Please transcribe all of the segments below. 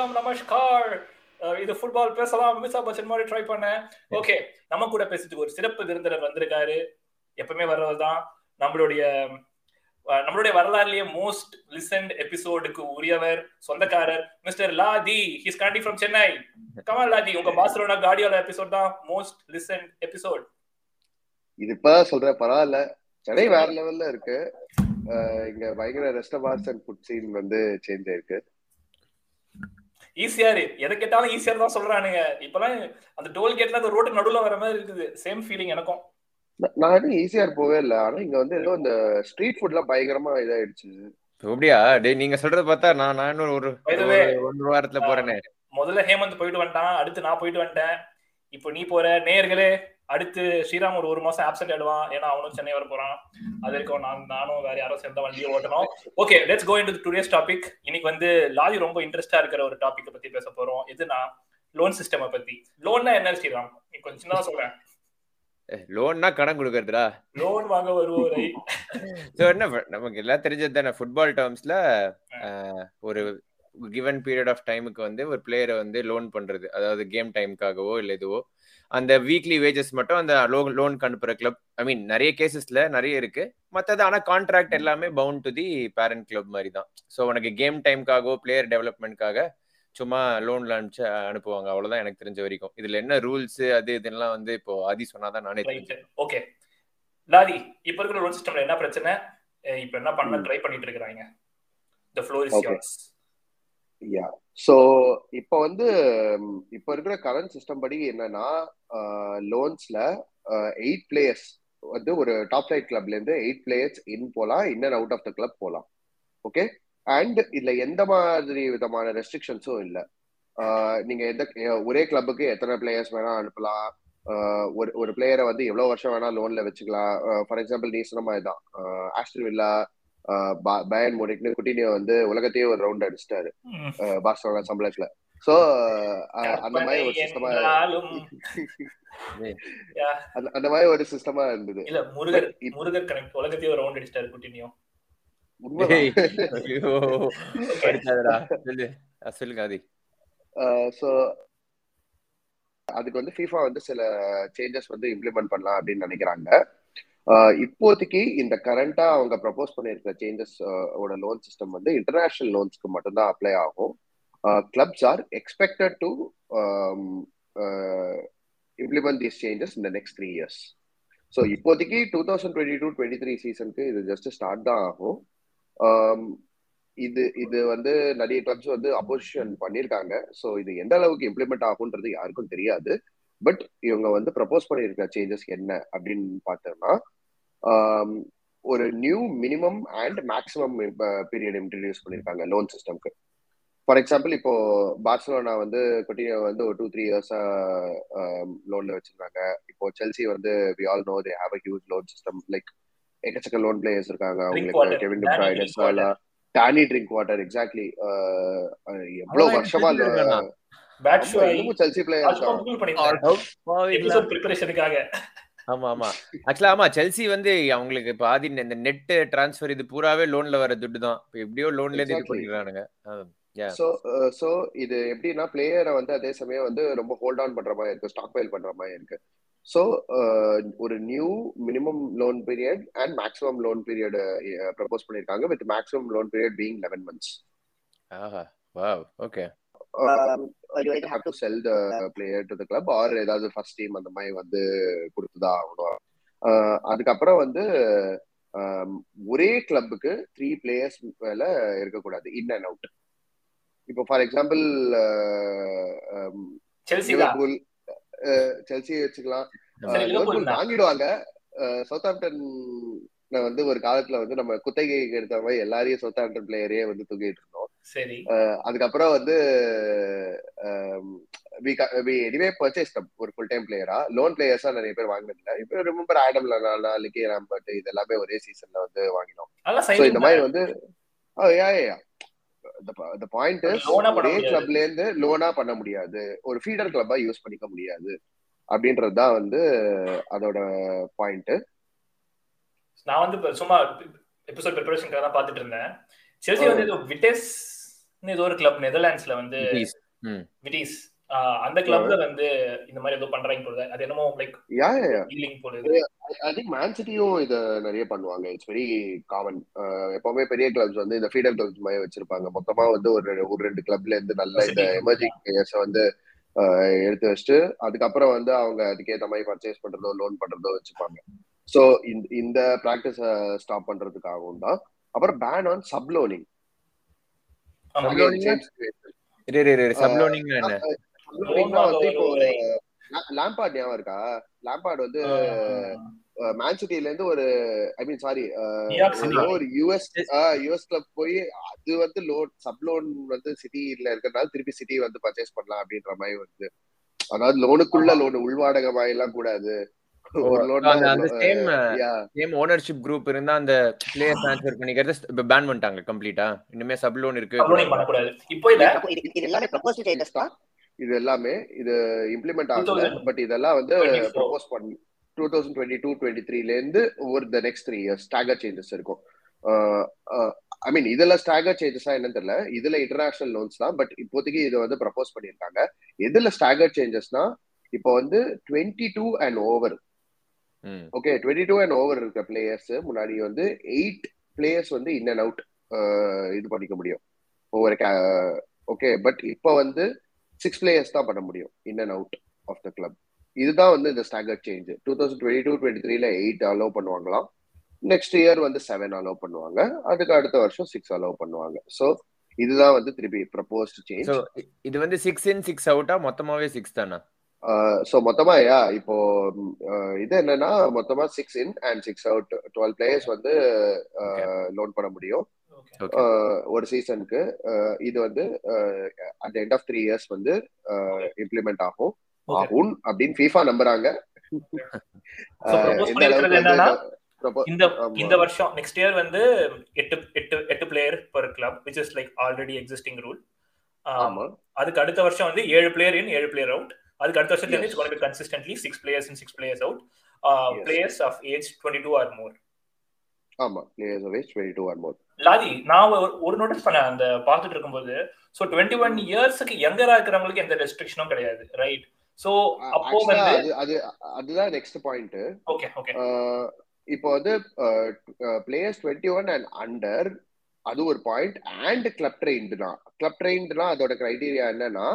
வணக்கம் நமஸ்கார். இது ஃபுட்பால் பேசலாம். அமிதாப் பச்சன் மாதிரி ட்ரை பண்ணேன். ஓகே நம்ம கூட பேசுறதுக்கு ஒரு சிறப்பு விருந்தினர் வந்திருக்காரு. எப்பவுமே வர்றவர் தான் நம்மளுடைய நம்மளுடைய வரலாறுலயே மோஸ்ட் லிசன்ட் எபிசோடுக்கு உரியவர் சொந்தக்காரர் மிஸ்டர் லாதி. ஹிஸ் கண்டி ஃப்ரம் சென்னை கமல் லாதி உங்க பாஸ்லோனா கார்டியோல எபிசோட் தான் மோஸ்ட் லிசன்ட் எபிசோட் இது இப்ப சொல்ற பரவாயில்ல. சென்னை வேற லெவல்ல இருக்கு. இங்க பயங்கர ரெஸ்டபார்ஸ் அண்ட் ஃபுட் சீன் வந்து சேஞ்ச் ஆயிருக்கு. ஈஸியாரு எதை கேட்டாலும் ஈஸியார் தான் சொல்றானுங்க. இப்பெல்லாம் அந்த டோல் கேட்ல அந்த ரோட்டு நடுவுல வர மாதிரி இருக்குது. சேம் ஃபீலிங் எனக்கும். நான் இன்னும் ஈஸியார் போவே இல்லை. ஆனா இங்க வந்து ஏதோ இந்த ஸ்ட்ரீட் ஃபுட்லாம் பயங்கரமா இதாயிடுச்சு. அப்படியா? டேய் நீங்க சொல்றத பார்த்தா நான் நான் இன்னும் ஒரு ஒன்று வாரத்துல போறேனே. முதல்ல ஹேமந்த் போயிட்டு வந்துட்டான் அடுத்து நான் போயிட்டு வந்துட்டேன் இப்போ நீ போற. நேயர்களே அடுத்து ஸ்ரீராம் ஒரு ஒரு மாசம் ஆப்சென்ட் ஆயிடுவான். ஏன்னா அவனும் சென்னை வர போறான். அது வரைக்கும் நான் நானும் வேற யாரும் சேர்ந்த வண்டியை ஓட்டணும். Okay let's go in today's topic இன்னைக்கு வந்து லாதி ரொம்ப இன்ட்ரெஸ்டா இருக்கிற ஒரு டாபிக் பத்தி பேச போறோம். எதுனா லோன் சிஸ்டம் பத்தி. லோன்னா என்ன ஸ்ரீராம்? கொஞ்சம் சின்னதா சொல்றேன். லோன்னா கடன் கொடுக்கறதுடா. லோன் வாங்க வருவோரை. சோ என்ன நமக்கு எல்லாம் தெரிஞ்சது தானே ஃபுட்பால் டேர்ம்ஸ்ல ஒரு கிவன் பீரியட் ஆஃப் டைமுக்கு வந்து ஒரு பிளேயரை வந்து லோன் பண்றது. அதாவது கேம் டைமுக்காகவோ இல்லை எதுவோ. அந்த வீக்லி வேஜஸ் மட்டும் அந்த லோன் லோனுக்கு அனுப்புற கிளப் ஐ மீன் நிறைய கேசஸ்ல நிறைய இருக்கு. மற்றது ஆனால் கான்ட்ராக்ட் எல்லாமே bound to the parent club மாதிரி தான் ஸோ உனக்கு கேம் டைம்காகவோ பிளேயர் டெவலப்மெண்ட்காக சும்மா லோன்ல அனுப்பிச்சு அனுப்புவாங்க. அவ்வளவுதான் எனக்கு தெரிஞ்ச வரைக்கும். இதுல என்ன ரூல்ஸ் அது இதெல்லாம் வந்து இப்போ ஆதி சொன்னாதான் நானே தெரிஞ்சேன் ஓகே லாதி இப்ப இருக்கிற லோன் சிஸ்டம்ல என்ன பிரச்சனை? இப்ப என்ன பண்ண ட்ரை பண்ணிட்டு இருக்காங்க the floor is yours yeah so இப்போ வந்து இப்போ இருக்கிற கரண்ட் சிஸ்டம் படி என்னன்னா லோன்ஸ்ல எயிட் பிளேயர்ஸ் வந்து ஒரு டாப் ஃபைவ் கிளப்ல இருந்து எயிட் பிளேயர்ஸ் இன் போலாம் in and out of the club போலாம். ஓகே அண்ட் இதுல எந்த மாதிரி விதமான ரெஸ்ட்ரிக்ஷன்ஸும் இல்லை. Uh, நீங்க எந்த ஒரே கிளப்புக்கு எத்தனை பிளேயர்ஸ் வேணா அனுப்பலாம். Uh, ஒரு ஒரு பிளேயரை வந்து எவ்வளவு வருஷம் வேணா லோன்ல வச்சுக்கலாம். Uh, ஃபார் எக்ஸாம்பிள் நீ சொன்ன மாதிரி தான் ஆஸ்டன் வில்லா பயன் மோனிக்னு குட்டினியோ வந்து உலகத்தையே ஒரு ரவுண்ட் அடிச்சிட்டாரு. பார்சலோனா சம்பளத்துல. சோ அந்த மாதிரி ஒரு சிஸ்டமா அந்த மாதிரி ஒரு சிஸ்டமா இருந்தது. இல்ல முருகர் முருகர் கனெக்ட் உலகத்தையே ஒரு ரவுண்ட் அடிச்சிட்டாரு குட்டினியோ. சொல்லுங்க ஆதி சோ அதுக்கு வந்து ஃபீஃபா வந்து சில சேஞ்சஸ் வந்து இம்ப்ளிமெண்ட் பண்ணலாம் அப்படின்னு நினைக்கிறாங்க. இப்போதைக்கு இந்த கரண்டா அவங்க ப்ரப்போஸ் பண்ணியிருக்கிற சேஞ்சஸ் ஓட லோன் சிஸ்டம் வந்து இன்டர்நேஷனல் லோன்ஸ்க்கு மட்டும்தான் அப்ளை ஆகும். Clubs are expected to implement these changes இந்த நெக்ஸ்ட் த்ரீ இயர்ஸ் ஸோ இப்போதைக்கு two thousand twenty two twenty three சீசனுக்கு இது ஜஸ்ட் ஸ்டார்ட் தான் ஆகும். இது இது வந்து நிறைய கிளப்ஸ் வந்து அப்போசிஷன் பண்ணியிருக்காங்க. ஸோ இது எந்த அளவுக்கு இம்ப்ளிமெண்ட் ஆகுன்றது யாருக்கும் தெரியாது. பட் இவங்க வந்து ப்ரப்போஸ் பண்ணியிருக்கிற சேஞ்சஸ் என்ன அப்படின்னு பார்த்தோம்னா ஒரு new minimum and maximum period introduce பண்ணியிருக்காங்க லோன் சிஸ்டம்க்கு ஃபார் எக்ஸாம்பிள் இப்போ பார்சலோனா வந்து கொட்டினியோ வந்து ஒரு டூ த்ரீ இயர்ஸா லோன்ல வச்சிருக்காங்க. இப்போ செல்சி வந்து we all know they have a huge loan system like எக்கச்சக்க லோன் பிளேயர்ஸ் இருக்காங்க. அவங்களுக்கு கெவின் டிப்ராய்டஸ் டானி ட்ரிங்க் வாட்டர் எக்ஸாக்ட்லி எவ்வளவு வருஷமா ஆமா ஆமா. ஆக்சுவலா ஆமா செல்சி வந்து அவங்களுக்கு பாதி இந்த நெட் டிரான்ஸ்ஃபர் இது பூராவே லோன்ல வர துட்டு தான். இப்போ எப்படியோ லோன்ல இருந்து இது பண்ணிடுறானுங்க சோ சோ இது எப்படின்னா பிளேயரை வந்து அதே சமயம் வந்து ரொம்ப ஹோல்ட் ஆன் பண்ற மாதிரி இருக்கு ஸ்டாக் ஃபைல் பண்ற மாதிரி இருக்கு. ஸோ ஒரு new minimum loan period and maximum loan period propose பண்ணிருக்காங்க with maximum loan period being eleven months okay have to sell the player to the club or ஏதாவது first team அந்த மாதிரி வந்து கொடுத்துதான் ஆகணும். அதுக்கப்புறம் வந்து ஒரே கிளப்புக்கு த்ரீ பிளேயர்ஸ் மேல இருக்கக்கூடாது இன் அண்ட் அவுட் இப்போ ஃபார் எக்ஸாம்பிள் லிவர்பூல் செல்சி வச்சுக்கலாம். லிவர்பூல் வாங்கிடுவாங்க சவுத் ஆம்டன் வந்து ஒரு காலத்துல வந்து நம்ம குத்தகைக்கு எடுத்த மாதிரி எல்லாரையும் சவுத் ஆம்டன் பிளேயரே வந்து தூக்கிட்டு சரி. அதுக்கப்புறம் வந்து எனிவே பர்ச்சேஸ் ஒரு ஃபுல் டைம் பிளேயரா லோன் பிளேயர்ஸா நிறைய பேர் வாங்கினதில்ல. இப்போ ரிமெம்பர் ஆடம் லிக்கே ராம்பர்ட் இது எல்லாமே ஒரே சீசன்ல வந்து வாங்கினோம். இந்த மாதிரி வந்து யா யா is ஒரே கிளப்ல இருந்து லோனா பண்ண முடியாது. ஒரு ஃபீடர் கிளப்பா யூஸ் பண்ணிக்க முடியாது. அப்படின்றது தான் வந்து அதோட பாயிண்ட் நான் வந்து சும்மா எபிசோட் ப்ரிப்பரேஷனுக்காக தான் பாத்துட்டு இருந்தேன். செல்சி வந்து ஏதோ விட்டேஸ் இன்னும் ஏதோ ஒரு கிளப் நெதர்லாண்ட்ஸ்ல வந்து. விடிஸ் அந்த கிளப்ல வந்து இந்த மாதிரி ஏதோ பண்றாங்க போல. அது என்னமோ லைக் யா யா டீலிங் போல ஐ திங்க் மேன் சிட்டியும் இத நிறைய பண்ணுவாங்க. இட்ஸ் வெரி காமன் எப்பவுமே பெரிய கிளப்ஸ் வந்து இந்த ஃபீடர் கிளப்ஸ் மாதிரி வச்சிருப்பாங்க. மொத்தமா வந்து ஒரு ஒரு ரெண்டு கிளப்ல இருந்து நல்ல இந்த. எமர்ஜிங் பிளேயர்ஸ் வந்து எடுத்து வச்சுட்டு அதுக்கப்புறம் வந்து அவங்க அதுக்கேத்த மாதிரி பர்ச்சேஸ் பண்றதோ லோன் பண்றதோ வச்சுப்பாங்க. ஸோ இந்த ப்ராக்டிஸ ஸ்டாப் பண்றதுக்காகவும் தான் அப்புறம் பேன் ஆன் சப்லோனிங் லாம்பார்ட் ஞாபகம் இருக்கா? லாம்பார்ட் வந்து மேன் சிட்டில இருந்து ஒரு ஐ மீன் சாரி. ஒரு யூஎஸ் யூஎஸ் கிளப் போய் அது வந்து லோன் சப் லோன் வந்து சிட்டில இருக்கறனால திருப்பி சிட்டி வந்து பர்ச்சேஸ் பண்ணலாம் அப்படின்ற மாதிரி வந்து அதாவது லோனுக்குள்ள லோன் உள்வாடகை மாதிரி எல்லாம் கூடாது. அந்த சேம் சேம் ஓனர்ஷிப் குரூப் இருந்தா அந்த பிளேயர் ட்ரான்ஸ்ஃபர் பண்ணிக்கிறது இப்ப பேன் பண்ணிட்டாங்க கம்ப்ளீட்டா இனிமே சப் லோன் இருக்கு. இப்போ இது எல்லாமே இது எல்லாமே இது இம்ப்ளிமெண்ட் ஆகல. 2000 பட் இதெல்லாம் வந்து 24. ப்ரொபோஸ் பண்ணி two thousand twenty two twenty த்ரீல இருந்து ஒரு the next three years stagger changes இருக்கும். ஐ மீன் இதுல ஸ்டாகர் சேஞ்சஸா என்னன்னு தெரியல. இதுல இன்டர்நேஷனல் லோன்ஸ் தான். பட் இப்போதைக்கு இதை வந்து ப்ரப்போஸ் பண்ணியிருக்காங்க. எதுல ஸ்டாகர் சேஞ்சஸ்னா இப்போ வந்து twenty two and over. Okay twenty two and over இருக்க பிளேயர்ஸ் முன்னாடி வந்து எயிட் பிளேயர்ஸ் வந்து இன் அண்ட் அவுட் இது பண்ணிக்க முடியும். ஒவ்வொரு ஓகே பட் இப்போ வந்து சிக்ஸ் பிளேயர்ஸ் தான் பண்ண முடியும் in and out of the club இதுதான் வந்து இந்த stagger change two thousand twenty two twenty த்ரீல எயிட் அலோவ் பண்ணுவாங்களாம். நெக்ஸ்ட் இயர் வந்து செவன் அலோவ் பண்ணுவாங்க. அதுக்கு அடுத்த வருஷம் சிக்ஸ் அலோவ் பண்ணுவாங்க. ஸோ இதுதான் வந்து திருப்பி ப்ரப்போஸ்ட் சேஞ்ச் இது வந்து சிக்ஸ் இன் சிக்ஸ் அவுட்டா மொத்தமாவே சிக்ஸ் தானா? ஸோ மொத்தமா யா இப்போ இது என்னன்னா மொத்தமா six in and six out twelve players வந்து லோன் பண்ண முடியும். ஒரு சீசனுக்கு இது வந்து at end of three years வந்து இம்ப்ளிமெண்ட் ஆகும். ஆகும் அப்படின்னு ஃபீஃபா நம்புறாங்க. இந்த. இந்த வருஷம் நெக்ஸ்ட் இயர் வந்து எட்டு எட்டு எட்டு player per club which is like already existing rule. ஆமா. அதுக்கு அடுத்த வருஷம் வந்து ஏழு பிளேயர் இன் ஏழு பிளேயர் அவுட் அதுக்கு அடுத்த வருஷத்துல. இருந்து it's consistently six players in six players out players of age twenty two or more ஆமா players of age twenty two and more லாதி நான் ஒரு- நோட்டீஸ் பண்ணேன் அந்த பார்த்துட்டு இருக்கும்போது. ஸோ டுவெண்ட்டி ஒன் இயர்ஸ்க்கு யங்கரா இருக்கிறவங்களுக்கு எந்த ரெஸ்ட்ரிக்ஷனும் கிடையாது ரைட் ஸோ அப்போ வந்து அது அதுதான் நெக்ஸ்ட் பாயிண்ட் ஓகே ஓகே இப்போ வந்து players twenty one and under அது ஒரு பாயிண்ட் அண்ட் கிளப் ட்ரெயின்டுனா கிளப் ட்ரெயின்டுனா அதோட கிரைடீரியா என்னன்னா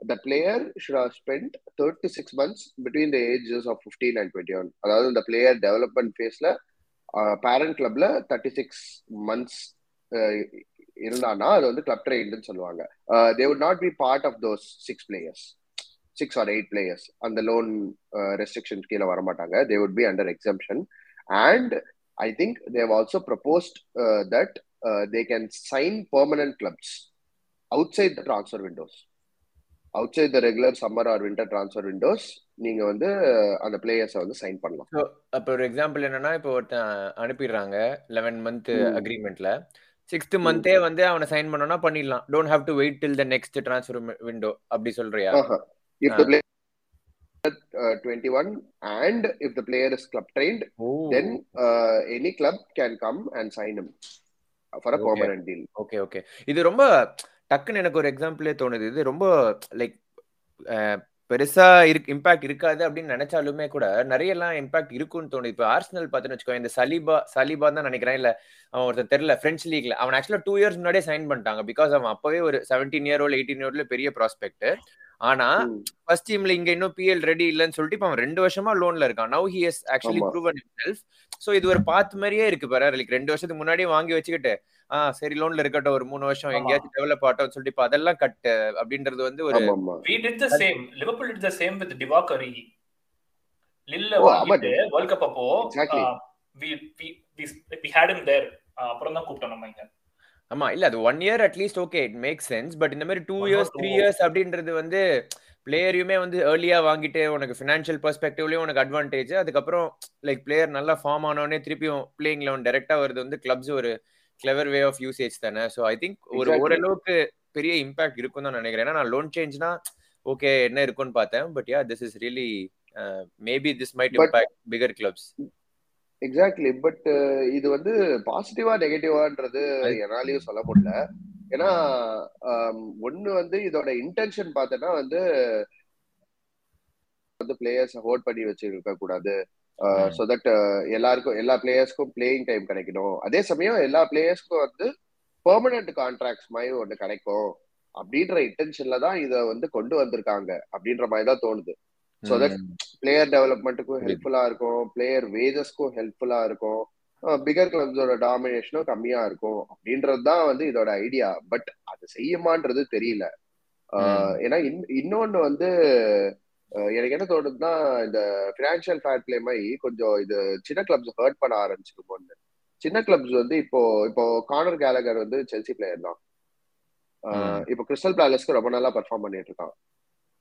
the player should have spent thirty six months between the ages of fifteen and twenty one அதாவது இந்த பிளேயர் டெவலப்மெண்ட் ஃபேஸ்ல பேரண்ட் கிளப்ல தேர்ட்டி சிக்ஸ் மந்த்ஸ் இருந்தானா அது வந்து கிளப் ட்ரெயின்டுன்னு சொல்லுவாங்க. They would not be part of those six players six or eight players அந்த லோன் ரெஸ்ட்ரிக்ஷன் கீழே வர மாட்டாங்க they would be under exemption and I think they've also proposed that they can sign permanent clubs outside the transfer windows outside the regular summer or winter transfer windows நீங்க வந்து அந்த பிளேயர்ஸை வந்து sign பண்ணலாம். அப்போ ஒரு எக்ஸாம்பிள் என்னன்னா இப்போ ஒருத்தன் அனுப்பிடுறாங்க லெவன் மந்த். அக்ரிமெண்ட்ல சிக்ஸ்த் மந்தே வந்து அவனை சைன் பண்ணோம்னா பண்ணிடலாம். Don't have to wait till the next transfer window அப்படி சொல்றியா? If the player and if the player is club trained then any club can come and sign him for a. Permanent deal okay okay இது ரொம்ப டக்குன்னு எனக்கு ஒரு எக்ஸாம்பிளே தோணுது. இது ரொம்ப லைக் பெருசா இருக்கு இம்பாக்ட் இருக்காது அப்படின்னு நினைச்சாலுமே கூட நிறைய எல்லாம் இம்பாக்ட் இருக்கும்னு தோணுது. இப்போ ஆர்சனல் பார்த்துன்னு வச்சுக்கோ இந்த சலீபா சலீபா தான் நினைக்கிறேன். இல்ல அவன் ஒருத்தர் தெரியல பிரெஞ்ச் லீக்ல அவன் ஆக்சுவலா டூ இயர்ஸ் முன்னாடியே சைன் பண்ணிட்டாங்க. பிகாஸ் அவன் அப்பவே ஒரு செவன்டீன் இயர் ஓல்டு எயிட்டீன் இயர்ல பெரிய ப்ராஸ்பெக்ட் ஆனா ஃபர்ஸ்ட் டீம்ல இங்க இன்னும் பிஎல் ரெடி இல்லைன்னு சொல்லிட்டு இப்ப அவன் ரெண்டு வருஷமா லோன்ல இருக்கான் now he has actually. Proven himself so இது ஒரு பாத் மாதிரியே இருக்கு பாரு லைக் ரெண்டு வருஷத்துக்கு முன்னாடியே வாங்கி வச்சுக்கிட்டு ஆ சரி லோன்ல இருக்கட்டும் ஒரு மூணு வருஷம். எங்கேயாச்சும் டெவலப் ஆகட்டும் சொல்லிட்டு இப்ப அதெல்லாம் கட்டு அப்படின்றது வந்து ஒரு we did the same liverpool did the same with divock origi லில்ல. வாங்கிட்டு வேர்ல்ட் கப் அப்போ Exactly. we we we we had him there Uh, அப்புறம் தான் கூப்பிட்டோம் நம்ம இங்க ஆமா இல்ல அது one year at least okay it make sense but இந்த மாதிரி டூ இயர்ஸ். த்ரீ இயர்ஸ் அப்படின்றது வந்து பிளேயரையுமே வந்து ஏர்லியா வாங்கிட்டு உனக்கு ஃபினான்ஷியல் பெர்ஸ்பெக்டிவ்லயும் உனக்கு அட்வான்டேஜ் அதுக்கப்புறம் லைக் பிளேயர் நல்லா ஃபார்ம் ஆனோடனே திருப்பியும் பிளேயிங் லெவன் டைரக்டா வருது வந்து கிளப்ஸ் ஒரு கிளவர் வே ஆஃப் யூசேஜ் தானே ஸோ ஐ திங்க் ஒரு. ஓரளவுக்கு பெரிய இம்பாக்ட் இருக்கும் தான் நினைக்கிறேன் ஏன்னா நான் லோன் சேஞ்ச்னா ஓகே என்ன இருக்கும்னு பார்த்தேன் but yeah this is really maybe this might impact bigger clubs exactly but இது வந்து பாசிட்டிவா நெகட்டிவான்றது என்னாலயும் சொல்ல முடியல. ஏன்னா ஒண்ணு வந்து இதோட இன்டென்ஷன் பார்த்தோன்னா வந்து வந்து பிளேயர்ஸ் ஹோல்ட் பண்ணி வச்சிருக்க கூடாது. ஸோ தட் எல்லாருக்கும் எல்லா பிளேயர்ஸ்க்கும் பிளேயிங் டைம் கிடைக்கணும். அதே சமயம் எல்லா பிளேயர்ஸ்க்கும் வந்து பெர்மனன்ட் கான்ட்ராக்ட்ஸ் மாதிரி ஒன்று கிடைக்கும். அப்படின்ற இன்டென்ஷன்ல தான் இதை வந்து கொண்டு வந்திருக்காங்க. அப்படின்ற மாதிரி தான் தோணுது. ஸோ தட் பிளேயர் டெவலப்மெண்ட்டுக்கும் ஹெல்ப்ஃபுல்லா இருக்கும். பிளேயர் வேஜஸ்க்கும் ஹெல்ப்ஃபுல்லா இருக்கும். பிகர் கிளப்ஸோட டாமினேஷனும் கம்மியா இருக்கும் அப்படின்றது தான் வந்து இதோட ஐடியா பட் அது செய்யுமான்றது தெரியல. ஏன்னா இன்னொன்னு வந்து எனக்கு என்ன தோணுதுன்னா இந்த பினான்சியல் ஃபேர் பிளே மாதிரி கொஞ்சம் இது சின்ன கிளப்ஸ் ஹர்ட் பண்ண ஆரம்பிச்சிருக்கோம்னு. சின்ன கிளப்ஸ் வந்து இப்போ இப்போ கார்னர் கேலகர் வந்து செல்சி பிளேயர் தான். இப்போ கிறிஸ்டல் பேலஸ்க்கு ரொம்ப நல்லா பர்ஃபார்ம் பண்ணிட்டு இருக்கான்.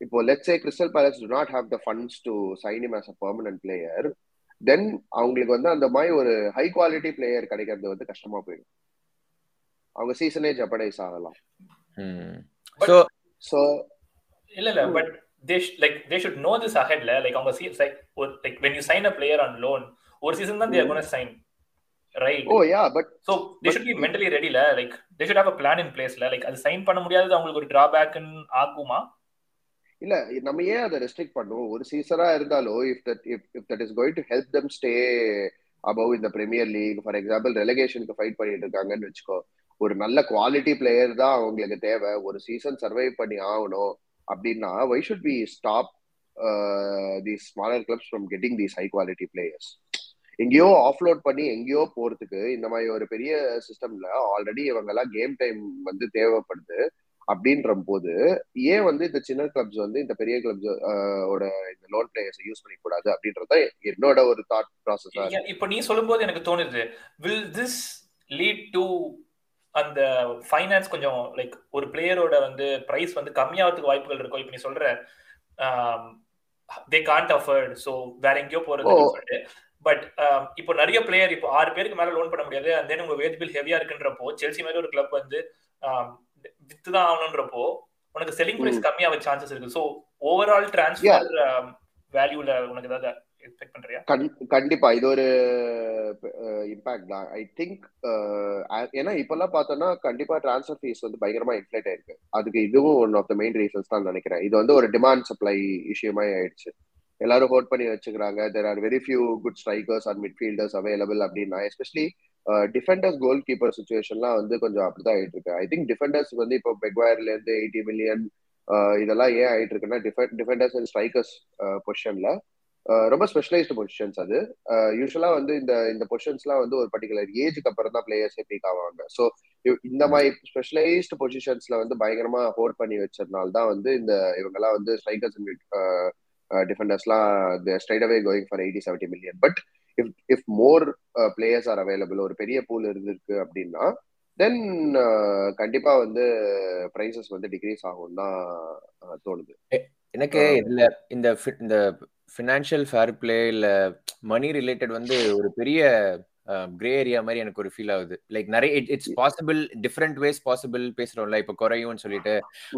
இப்போ let's Crystal Palace to not have the funds to sign him as a permanent player then அவங்களுக்கு வந்து அந்த மாதிரி ஒரு ஹை குவாலிட்டி பிளேயர் கிடைக்கிறது வந்து கஷ்டமா போயிடும் அவங்க சீசனே ஜப்படைஸ் ஆகலாம் சோ இல்ல இல்ல but like they should know this ahead la like அவங்க like or, like when you sign a player on loan ஒரு சீசன் தான் they are going to sign right oh yeah but so they should be mentally ready la like they should have a plan in place la like அது sign பண்ண முடியாதது அவங்களுக்கு ஒரு drawback ஆகுமா இல்ல நம்ம ஏன் அதை ரெஸ்ட்ரிக்ட் பண்ணுவோம்? ஒரு சீசனா இருந்தாலும் if that if that is going to help them stay above இந்த பிரீமியர் லீக் ஃபார் எக்ஸாம்பிள் ரெலகேஷனுக்கு ஃபைட் பண்ணிட்டு இருக்காங்கன்னு வச்சுக்கோ ஒரு நல்ல குவாலிட்டி பிளேயர் தான் அவங்களுக்கு தேவை. ஒரு சீசன் சர்வை பண்ணி ஆகணும் அப்படின்னா why should be stop the smaller clubs from getting these high quality players எங்கேயோ ஆஃப்லோட் பண்ணி எங்கேயோ போறதுக்கு இந்த மாதிரி ஒரு பெரிய சிஸ்டம்ல ஆல்ரெடி இவங்க எல்லாம் கேம் டைம் வந்து தேவைப்படுது. அப்படின்ற போது ஏன் வந்து இந்த சின்ன கிளப்ஸ் வந்து இந்த பெரிய கிளப்ஸ் ஓட இந்த லோன் பிளேயர்ஸ் யூஸ் பண்ணிக்க கூடாது அப்படின்றத என்னோட ஒரு தாட் ப்ராசஸ் இப்போ நீ சொல்லும்போது எனக்கு தோணுது வில் திஸ் லீட் டு அந்த ஃபைனான்ஸ் கொஞ்சம் லைக் ஒரு பிளேயரோட வந்து பிரைஸ் வந்து கம்மியாகிறதுக்கு வாய்ப்புகள் இருக்கும் இப்போ நீ சொல்ற தே கான்ட் அஃபர்ட் ஸோ வேற எங்கேயோ போறது பட் இப்போ நிறைய பிளேயர் இப்போ ஆறு பேருக்கு மேல லோன் பண்ண முடியாது அந்த உங்க வேஜ் பில் ஹெவியா இருக்குன்றப்போ செல்சி மாதிரி ஒரு கிளப் வந்து வித்து தான் ஆகணுன்றப்போ உனக்கு செல்லிங் பிரைஸ் கம்மியாக சான்சஸ் இருக்கு. ஸோ ஓவரால் டிரான்ஸ்ஃபர் வேல்யூல உனக்கு ஏதாவது எக்ஸ்பெக்ட் பண்றியா? கண்டிப்பா. இது ஒரு இம்பாக்ட் தான். ஐ திங்க் ஏன்னா இப்பெல்லாம் பார்த்தோம்னா கண்டிப்பா டிரான்ஸ்ஃபர் ஃபீஸ் வந்து பயங்கரமா இன்ஃபிளேட் ஆயிருக்கு. அதுக்கு இதுவும் one of the main reasons தான் நினைக்கிறேன். இது வந்து ஒரு டிமாண்ட் சப்ளை இஷ்யூமா ஆயிடுச்சு. எல்லாரும் ஹோல்ட் பண்ணி வச்சுக்கிறாங்க. There are very few good strikers and midfielders available அப்படின்னா எஸ்பெஷலி டிஃபெண்டர்ஸ் கோல் கீப்பர் சுச்சுவேஷன்லாம் வந்து கொஞ்சம் அப்படிதான் ஆயிட்டு இருக்கு ஐ திங்க் டிஃபெண்டர்ஸ் வந்து இப்போ பெக்வயர்ல இருந்து எயிட்டி மில்லியன் uh, இதெல்லாம் ஏன் ஆயிட்டு இருக்குன்னா டிஃபெண்டர்ஸ் அண்ட் ஸ்ட்ரைக்கர்ஸ் பொசிஷன்ல ரொம்ப ஸ்பெஷலைஸ்டு பொசிஷன்ஸ் அது. Uh, யூஸ்வலா வந்து இந்த இந்த பொசிஷன்ஸ்லாம் வந்து ஒரு பர்டிகுலர் ஏஜுக்கு அப்புறம் தான் பிளேயர்ஸே பீக் ஆவாங்க. ஸோ இந்த மாதிரி ஸ்பெஷலைஸ்டு பொசிஷன்ஸ்ல வந்து பயங்கரமா ஹோல்ட் பண்ணி வச்சதுனால தான் வந்து இந்த இவங்கெல்லாம் வந்து strikers டிஃபெண்டர்ஸ்லாம் straight away going for eighty seventy million but if if more players are available ஒரு பெரிய பூல் இருந்திருக்கு அப்படின்னா தென் கண்டிப்பா வந்து பிரைசஸ் வந்து டிக்ரீஸ் ஆகும் தான் தோணுது. எனக்கு இதுல இந்த இந்த ஃபினான்ஷியல் ஃபேர் பிளே இல்ல மணி ரிலேட்டட் வந்து ஒரு பெரிய கிரே ஏரியா மாதிரி எனக்கு ஒரு ஃபீல் ஆகுது. லைக் நிறைய it's possible different ways possible பேசுறோம்ல இப்ப குறையும்னு சொல்லிட்டு.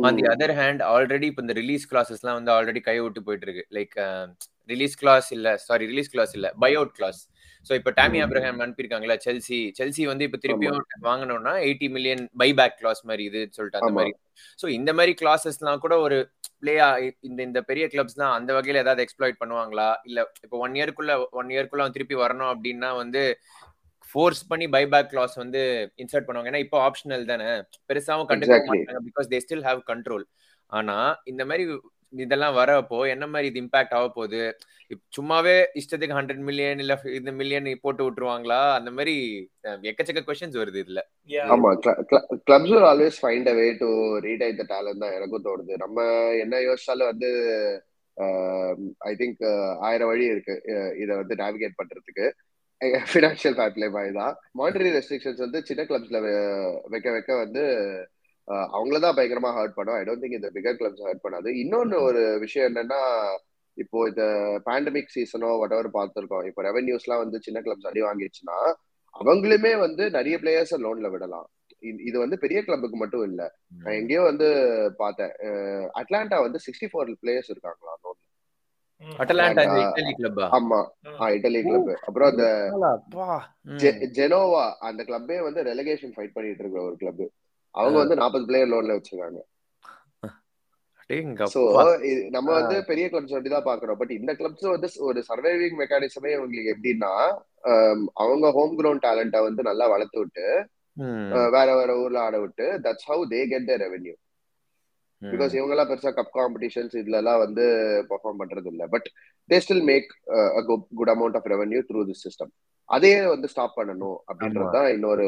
On the other hand already இப்போ இந்த ரிலீஸ் கிளாஸஸ்லாம் வந்து ஆல்ரெடி கை விட்டு போயிட்டு இருக்கு. லைக் ரிலீஸ் கிளாஸ் இல்ல. சாரி ரிலீஸ் கிளாஸ் இல்ல. பை அவுட் கிளாஸ் ஸோ இப்போ டாமி அப்ரஹாம் அனுப்பியிருக்காங்களா செல்சி செல்சி வந்து இப்போ திருப்பியும் வாங்கணும்னா eighty million buy back clause மாதிரி இதுன்னு சொல்லிட்டு அந்த மாதிரி. ஸோ இந்த மாதிரி கிளாஸஸ்லாம் கூட ஒரு பிளேயா இந்த இந்த பெரிய கிளப்ஸ்லாம் அந்த வகையில ஏதாவது எக்ஸ்ப்ளாய்ட் பண்ணுவாங்களா? இல்ல இப்போ ஒன் இயர்க்குள்ள ஒன் இயர்க்குள்ள அவன் திருப்பி வரணும் அப்படின்னா வந்து ஃபோர்ஸ் பண்ணி பைபேக் கிளாஸ் வந்து இன்சர்ட் பண்ணுவாங்க. ஏன்னா இப்போ ஆப்ஷனல் தானே. பெருசாவும் கண்டுக்க மாட்டாங்க because they still have control ஆனா இந்த மாதிரி இதெல்லாம் வரப்போ என்ன மாதிரி இது இம்பாக்ட் ஆக போகுது? சும்மாவே இஷ்டத்துக்கு ஹண்ட்ரட் மில்லியன் இல்ல இந்த மில்லியன் போட்டு விட்டுருவாங்களா? அந்த மாதிரி எக்கச்சக்க கொஸ்டின்ஸ் வருது இதுல. ஆமா clubs always find a way to retain the talent தான் எனக்கும் தோணுது. நம்ம என்ன யோசிச்சாலும் வந்து ஐ திங்க் ஆயிரம் வழி இருக்கு இதை வந்து நேவிகேட் பண்றதுக்கு. ஃபினான்ஷியல் ஃபேர் பிளே மாதிரி தான். மானிட்டரி ரெஸ்ட்ரிக்ஷன்ஸ் வந்து சின்ன கிளப்ஸ்ல வைக்க வைக்க வந்து அவங்களதான் பயங்கரமா ஹர்ட் பண்ணும். ஐ டோன்ட் திங்க் இந்த பிகர் கிளப்ஸ் ஹர்ட் பண்ணாது. இன்னொன்னு ஒரு விஷயம் என்னன்னா இப்போ இந்த பேண்டமிக் சீசனோ வட் எவர் பார்த்துருக்கோம். இப்போ ரெவன்யூஸ்லாம் வந்து சின்ன கிளப்ஸ் அடி வாங்கிடுச்சுன்னா அவங்களுமே வந்து நிறைய பிளேயர்ஸ் லோன்ல விடலாம். இது வந்து பெரிய கிளப்புக்கு மட்டும் இல்ல. நான் எங்கேயோ வந்து பார்த்தேன். அட்லாண்டா வந்து சிக்ஸ்டி ஃபோர் பிளேயர்ஸ் இருக்காங்களா லோன்ல ஆமா. இட்டலி கிளப் அப்புறம் அந்த ஜெனோவா அந்த கிளப்பே வந்து ரெலகேஷன் ஃபைட் பண்ணிட்டு இருக்கிற ஒரு கிளப் அவங்க வந்து நாற்பது பிளேயர் லோன்ல வச்சிருக்காங்க. நம்ம வந்து பெரிய கிளப்ஸ் வந்து தான் பாக்குறோம் பட் இந்த கிளப்ஸ் வந்து ஒரு சர்வைவிங் மெக்கானிசமே உங்களுக்கு எப்படின்னா அவங்க ஹோம் கிரவுண்ட் டேலண்ட வந்து நல்லா வளர்த்து விட்டு வேற வேற ஊர்ல ஆட விட்டு that's how they get the revenue because இவங்க எல்லாம் பெருசா கப் காம்படிஷன்ஸ் இதுல எல்லாம் வந்து பெர்ஃபார்ம் பண்றது இல்ல but they still make good amount of revenue through this system அதே வந்து ஸ்டாப் பண்ணணும் அப்படின்றது தான் இன்னொரு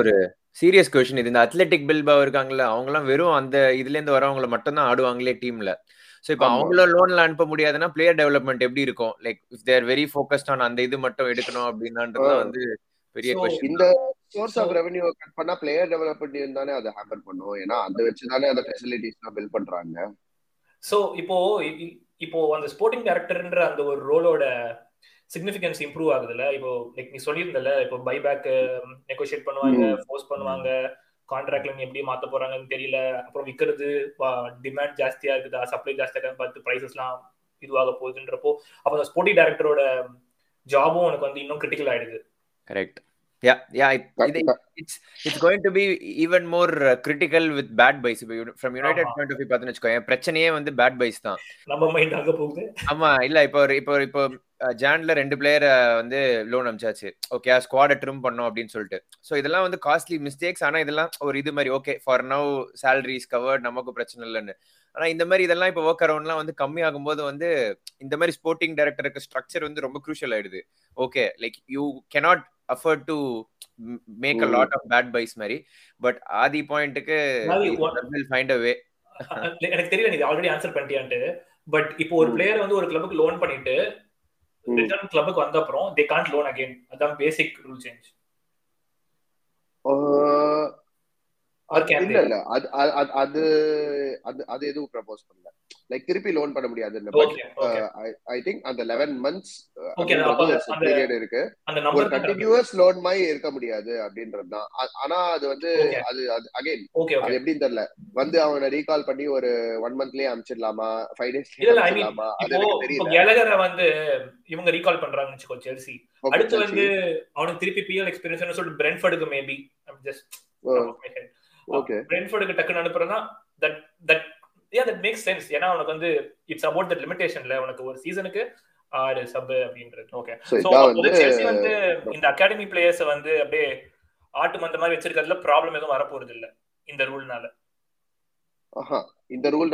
ஒரு சீரியஸ் கொஸ்டின் இது இந்த அத்லெட்டிக் பில்பா இருக்காங்கல்ல அவங்க எல்லாம் வெறும் அந்த இதுல இருந்து வரவங்கள மட்டும் தான் ஆடுவாங்களே டீம்ல சோ இப்போ அவங்கள லோன்ல அனுப்ப முடியாதுன்னா பிளேயர் டெவலப்மெண்ட் எப்படி இருக்கும்? Like if there very focused on அந்த இது மட்டும் எடுக்கணும் அப்படின்றது வந்து பெரிய இந்த சோர்ஸ் ஆஃப் ரெவென்யூ கட் பண்ணா பிளேயர் டெவலப்மெண்ட் தானே அதை ஹேம்பர் பண்ணும். ஏன்னா அதை வச்சு தானே அந்த ஃபெசிலிட்டிஸ் பில்ட் பண்றாங்க. சோ இப்போ இப்போ அந்த ஸ்போர்ட்டிங் டைரக்டர்ன்ற அந்த ஒரு ரோலோட சிக்னிஃபிகன்ஸ் இம்ப்ரூவ் ஆகுதுல்ல? இப்போ லைக் நீ சொல்லியிருந்தல இப்போ பைபேக் நெகோஷியேட் பண்ணுவாங்க ஃபோர்ஸ் பண்ணுவாங்க கான்ட்ராக்ட்ல நீ எப்படி மாத்த போறாங்கன்னு தெரியல அப்புறம் விற்கிறது டிமாண்ட் ஜாஸ்தியா இருக்குதா சப்ளை ஜாஸ்தியா பார்த்து ப்ரைசஸ்லாம் இதுவாக போகுதுன்றப்போ அப்போ அந்த ஸ்போர்ட்டிங் டைரக்டரோட ஜாபும் உனக்கு வந்து இன்னும் கிரிட்டிக்கல் ஆயிடுது. Correct yeah yeah it's it's going to be even more critical with bad buys from United point of view பார்த்து வச்சுக்கோங்க பிரச்சனையே வந்து பேட் பைஸ் தான். நம்ம மைண்ட் அங்க போகுது. ஆமா இல்ல இப்போ இப்போ இப்போ ஜான்ல ரெண்டு பிளேயரை வந்து லோன் அமிச்சாச்சு. ஓகே ஸ்குவாட ட்ரிம் பண்ணோம் அப்படின்னு சொல்லிட்டு. ஸோ இதெல்லாம் வந்து காஸ்ட்லி மிஸ்டேக்ஸ் ஆனா இதெல்லாம் ஒரு இது மாதிரி okay for now salaries covered நமக்கு பிரச்சனை இல்லைன்னு. ஆனா இந்த மாதிரி இதெல்லாம் இப்போ ஒர்க் அரௌண்ட்லாம் வந்து கம்மி ஆகும்போது வந்து இந்த மாதிரி ஸ்போர்ட்டிங் டைரக்டருக்கு ஸ்ட்ரக்சர் வந்து ரொம்ப க்ரூஷியல் ஆயிடுது. Okay like you cannot afford to make a lot of bad buys மாதிரி. பட் ஆதி பாயிண்ட்டுக்கு ஃபைண்ட் அ வே எனக்கு தெரியல நீ ஆல்ரெடி ஆன்சர் பண்ணிட்டியான்ட்டு. பட் இப்போ ஒரு பிளேயர் வந்து ஒரு கிளப்புக்கு லோன் பண்ணிட்டு ரிட்டர்ன் கிளப்புக்கு வந்த அப்புறம் தே காண்ட் லோன் அகைன் அதான் பேசிக் ரூல் சேஞ்ச் இல்ல இல்ல. அது அது அது அது எதுவும் ப்ரப்போஸ் பண்ணல. லைக் திருப்பி லோன் பண்ண முடியாது ஐ திங்க் அந்த லெவன் மந்த்ஸ் பீரியட் இருக்கு. ஒரு கண்டினியூஸ் லோன் மாதிரி இருக்க முடியாது அப்படின்றது தான். ஆனா அது வந்து அது அகைன் அது எப்படின்னு தெரியல. வந்து அவனை ரீகால் பண்ணி ஒரு ஒன் மந்த்லயே அனுப்பிச்சிடலாமா? ஃபைவ் டேஸ் அனுப்பிச்சிடலாமா? அது எனக்கு தெரியல. வந்து இவங்க ரீகால் பண்றாங்கன்னு வச்சுக்கோ செல்சி அடுத்து வந்து அவனுக்கு திருப்பி பிஎல் எக்ஸ்பீரியன்ஸ் சொல்லிட்டு பிரென்ஃபர்டுக்கு மேபி ஜஸ்ட் ஓகே பிரென்ஃபோர்டுக்கு டக்குன்னு அனுப்புறதுனா that that yeah that makes sense ஏன்னா உனக்கு வந்து இட்ஸ் அபவுட் தட் லிமிடேஷன்ல உனக்கு ஒரு சீசனுக்கு ஆறு சப் அப்படின்றது. ஓகே சோ வந்து இந்த அகாடமி பிளேயர்ஸ் வந்து அப்படியே ஆட்டு மந்த மாதிரி வச்சிருக்கிறதுல ப்ராப்ளம் எதுவும் வரப்போறது இல்ல இந்த ரூல்னால இந்த ரூல்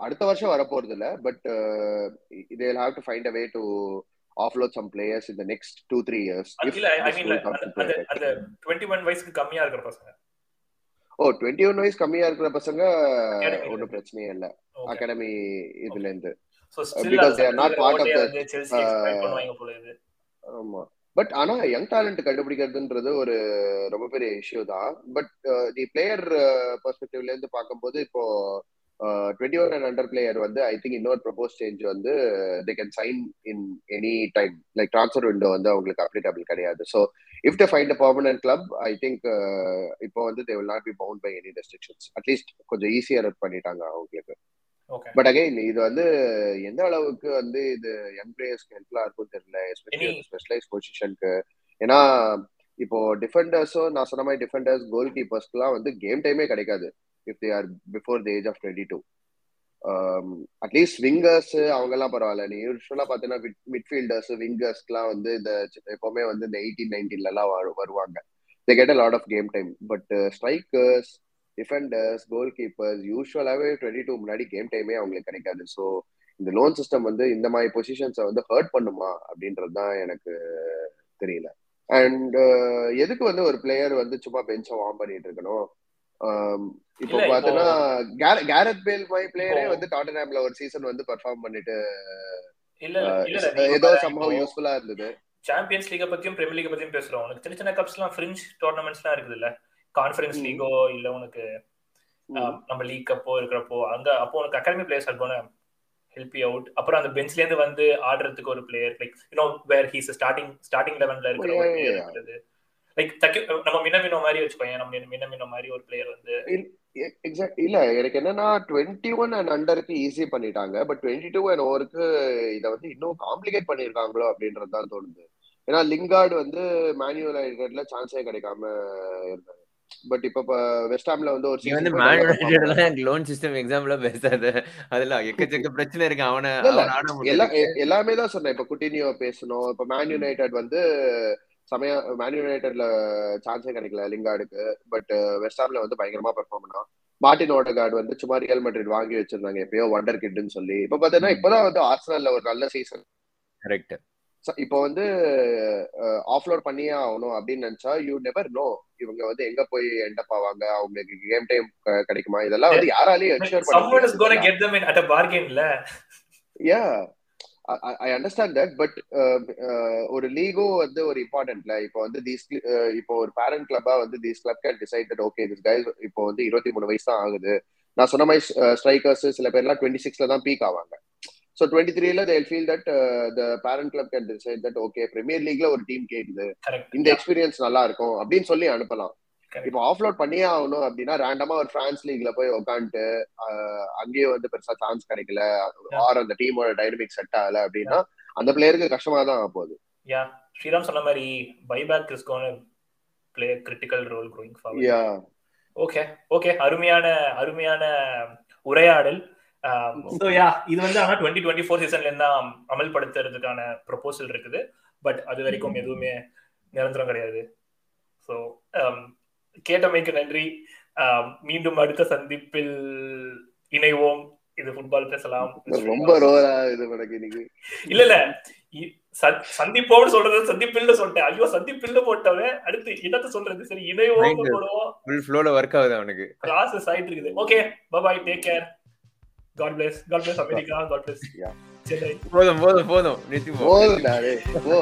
அடுத்த வருஷம் வரப்போறது இல்ல but they have to find a way to offload some players இந்த நெக்ஸ்ட் டூ த்ரீ இயர்ஸ் இல்ல ஐ மீன் அந்த டுவெண்ட்டி ஒன் வயசுக்கு கம்மியா இருக்கிற பசங்க. ஓ டுவெண்ட்டி ஒன் வயசு கம்மியா இருக்கிற பசங்க ஒன்றும் பிரச்சனையே இல்ல. அகாடமி இதுல இருந்து நாட் பார்ட் ஆஃப் ஆமா. பட் ஆனா யங் டேலண்ட் கண்டுபிடிக்கிறதுன்றது ஒரு ரொம்ப பெரிய இஷ்யூ தான். பட் தி பிளேயர் பெர்ஸ்பெக்டிவ்ல இருந்து பார்க்கும்போது இப்போ twenty one and under player வந்து ஐ திங்க் இன்னொரு ப்ரப்போஸ் சேஞ்ச் வந்து they can sign in any time like transfer window வந்து அவங்களுக்கு அப்ளிகபிள் கிடையாது. So if the find a permanent club I think இப்போ வந்து they will not be bound by any restrictions at least கொஞ்சம் easier பண்ணிட்டாங்க அவங்களுக்கு. But again இது வந்து எந்த அளவுக்கு வந்து இது யங் பிளேயர்ஸ்க்கு ஹெல்ப்ஃபுல்லா இருக்கும் தெரியல எஸ்பெஷலி ஸ்பெஷலைஸ் பொசிஷனுக்கு ஏன்னா இப்போ டிஃபெண்டர்ஸும் நான் சொன்ன மாதிரி டிஃபெண்டர்ஸ் கோல் கீப்பர்ஸ்க்குலாம் வந்து கேம் டைமே கிடைக்காது. If they are before the age of twenty two at least wingers அவங்க எல்லாம் பரவாயில்ல. நீ யூஸ்வலா பாத்தீங்கன்னா மிட்ஃபீல்டர்ஸ் விங்கர்ஸ்க்குலாம் வந்து இந்த எப்பவுமே வந்து இந்த எயிட்டீன் நைன்டீன்ல எல்லாம் வருவாங்க. They get a lot of game time but strikers defenders goalkeepers யூஸ்வலாவே twenty two முன்னாடி கேம் டைமே அவங்களுக்கு கிடைக்காது. ஸோ இந்த லோன் சிஸ்டம் வந்து இந்த மாதிரி பொசிஷன்ஸை வந்து ஹர்ட் பண்ணுமா? அப்படின்றது தான் எனக்கு தெரியல. அண்ட் uh, எதுக்கு வந்து ஒரு பிளேயர் வந்து சும்மா பெஞ்சை வார்ம் பண்ணிட்டு இருக்கணும்? இப்போ பாத்தீங்கன்னா கேரத் பேல் மாதிரி பிளேயரே வந்து டாட்டன்ஹாம்ல ஒரு சீசன் வந்து பெர்ஃபார்ம் பண்ணிட்டு ஏதோ சம்பவம் யூஸ்ஃபுல்லா இருந்தது. சாம்பியன்ஸ் லீக பத்தியும் பிரீமியர் லீக் பத்தியும் பேசுறோம். உனக்கு சின்ன சின்ன கப்ஸ் எல்லாம் ஃப்ரிஞ்ச் டோர்னமெண்ட்ஸ் எல்லாம் இருக்குது இல்ல கான்ஃபரன்ஸ் லீகோ இல்ல உனக்கு நம்ம லீக் கப்போ இருக்கிறப்போ அங்க அப்போ உனக்கு அகாடமி பிளேயர்ஸ் இருக்கணும் ஹெல்ப் யூ அவுட் அப்புறம் அந்த பெஞ்ச்ல இருந்து வந்து ஆடுறதுக்கு ஒரு player like you know where he's starting starting லெவன்ல இருக்கிற ஒரு பிளேயர் இருக்கிறது. லைக் தக்கி நம்ம மினமினோ மாதிரி வச்சுக்கோங்க நம்ம மினமினோ மாதிரி ஒரு பிளேயர் வந்து எக்ஸாக்ட் இல்ல எனக்கு என்னன்னா டுவெண்ட்டி ஒன் அண்ட் அண்டருக்கு ஈஸி பண்ணிட்டாங்க. பட் டுவெண்ட்டி டூ அண்ட் ஓவருக்கு இதை வந்து இன்னும் காம்ப்ளிகேட் பண்ணிருக்காங்களோ அப்படின்றது தான் தோணுது. ஏன்னா லிங்கார்டு வந்து மேனுவல் யுனைடெட்ல சான்ஸே கிடைக்காம இருந்தாரு. பட் இப்ப வெஸ்ட் ஹாம்ல வந்து ஒரு வந்து மேன் லோன் சிஸ்டம் எக்ஸாம்ல பேசாத. அதெல்லாம் எக்கச்சக்க பிரச்சனை இருக்கு. அவனை எல்லாமே தான் சொன்னேன். இப்ப குட்டினியோ பேசணும். இப்ப மேன் யுனைடெட் வந்து சமய மேன் யுனைடெட்ல சான்ஸே கிடைக்கல லிங்கார்டுக்கு. பட் வெஸ்ட் ஹாம்ல வந்து பயங்கரமா பெர்ஃபார்ம் பண்ணான் மார்டின் ஓடகார்டு வந்து சும்மா ரியல் மெட்ரிட் வாங்கி வச்சிருந்தாங்க எப்பயோ வண்டர் கிட்னு சொல்லி. இப்ப பாத்தீங்கன்னா இப்பதான் வந்து ஆர்சனல்ல ஒரு நல்ல சீசன் கரெக்ட் இப்போ வந்து ஆஃப்லோட் பண்ணியே ஆகணும் அப்படின்னு நினைச்சா யூ நெவர் நோ இவங்க வந்து எங்க போய் எண்டப் ஆவாங்க? அவங்களுக்கு கேம் டைம் கிடைக்குமா? இதெல்லாம் வந்து யாராலையும் என்ஷூர் பண்ண someone is going to முடியாது. get them in at a bargain ல yeah I understand that but ஒரு லீகோ வந்து ஒரு இம்பார்ட்டன்ட்ல இப்போ வந்து தீஸ் இப்போ ஒரு பேரண்ட் கிளப்பா வந்து these club can decide that okay this guys இப்போ வந்து இருபத்தி மூணு வயசு தான் ஆகுது. நான் சொன்ன மாதிரி ஸ்ட்ரைக்கர்ஸ் சில பேர்லாம் டுவெண்ட்டி சிக்ஸ்ல தான் பீக் ஆவாங்க. ஸோ டுவெண்ட்டி த்ரீல they feel that the parent club can decide that okay premier லீக்ல ஒரு டீம் கரெக்ட் இந்த எக்ஸ்பீரியன்ஸ் நல்லா இருக்கும் அப்படின்னு சொல்லி அனுப்பலாம். இப்போ ஆஃப்லோட் பண்ணியே ஆகணும் அப்படின்னா ரேண்டமா ஒரு பிரான்ஸ் லீக்ல போய் உட்காந்துட்டு அங்கேயே வந்து பெருசா சான்ஸ் கிடைக்கல. ஆர் அந்த டீமோட டைனமிக் செட் ஆகல அப்படின்னா அந்த பிளேயருக்கு கஷ்டமா தான் ஆக போகுது. யா ஸ்ரீராம் சொன்ன மாதிரி buyback is gonna play critical role going forward yeah okay okay அருமையான அருமையான உரையாடல். ஸோ யா இது வந்து டுவெண்ட்டி ஃபோர் சீசன்ல இருந்தா அமல்படுத்துறதுக்கான ப்ரொபோசல் இருக்குது. பட் அது வரைக்கும் எதுவுமே நிரந்தரம் கிடையாது. ஸோ கேட்டமைக்கு நன்றி. மீண்டும் அடுத்த சந்திப்பில் இணைவோம். இது ஃபுட்பால் பேசலாம். ரொம்ப ரோரா இது இன்னைக்கு. இல்ல இல்ல. சந்திப்போம்னு சொல்றது சந்திப்பில்னு சொல்லிட்டேன். ஐயோ சந்திப்பில்னு போட்டவன். அடுத்து என்னத்த சொல்றது? சரி Mind. போடுவோம். ஃபுல் ஃப்ளோல ஒர்க் ஆகுது அவனுக்கு. ப்ராசஸ் ஆயிட்டு இருக்குது. Okay bye take care God bless God bless America God bless Yeah. Chennai போதும் போதும் போதும். நிறுத்தி போ டேய், போ.